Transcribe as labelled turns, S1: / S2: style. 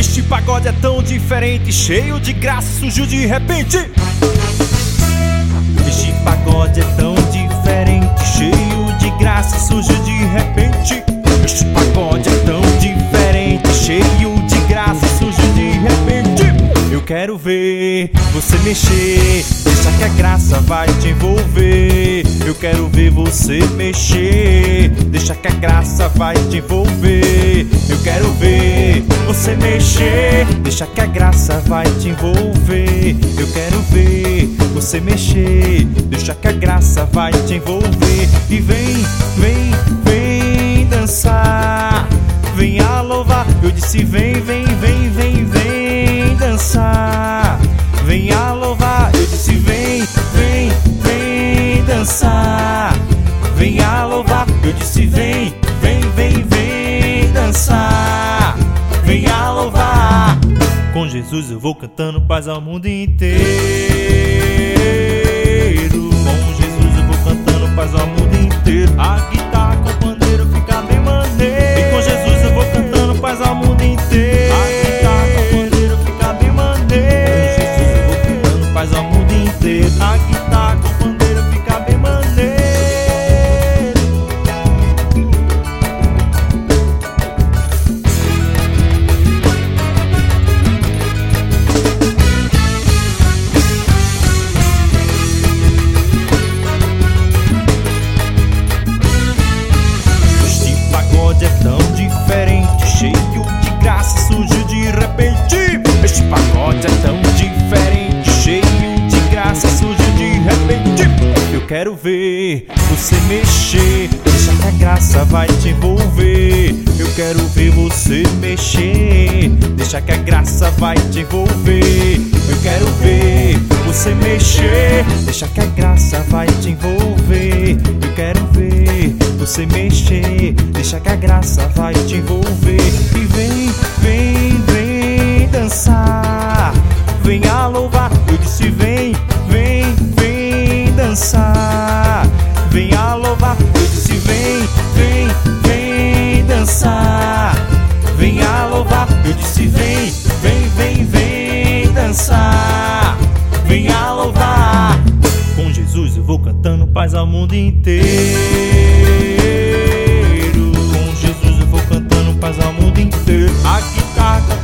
S1: Este pagode é tão diferente, cheio de graça, surgiu de repente. Este pagode é tão diferente, cheio de graça, surgiu de repente. Este pagode é tão diferente, cheio de graça, surgiu de repente. Eu quero ver você mexer, deixa que a graça vai te envolver. Eu quero ver você mexer, deixa que a graça vai te envolver. Eu quero ver você mexer, deixa que a graça vai te envolver. Eu quero ver você mexer, deixa que a graça vai te envolver. E vem, vem, vem dançar, venha louvar. Eu disse vem, vem, vem, vem, vem dançar, venha louvar. Eu disse vem, vem, vem, vem dançar, venha louvar. Com Jesus eu vou cantando paz ao mundo inteiro. Com Jesus eu vou cantando paz ao mundo inteiro. A guitarra com o pandeiro fica bem maneiro. E com Jesus eu vou cantando paz ao mundo inteiro. A guitarra com o pandeiro fica bem maneiro. Com Jesus eu vou cantando paz ao mundo inteiro. A guitarra é tão diferente, cheio de graça, surgiu de repente. Este pagode é tão diferente, cheio de graça, surgiu de repente. Eu quero ver você mexer, deixa que a graça vai te envolver. Eu quero ver você mexer, deixa que a graça vai te envolver. Você mexer, deixa que a graça vai te envolver. E vem, vem, vem dançar, venha louvar. Eu disse vem, vem, vem dançar, venha louvar. Eu disse vem, vem, vem dançar, venha louvar. Eu disse vem, vem, vem, vem dançar, venha louvar. Com Jesus eu vou cantando paz ao mundo inteiro. ao mundo inteiro. a guitarra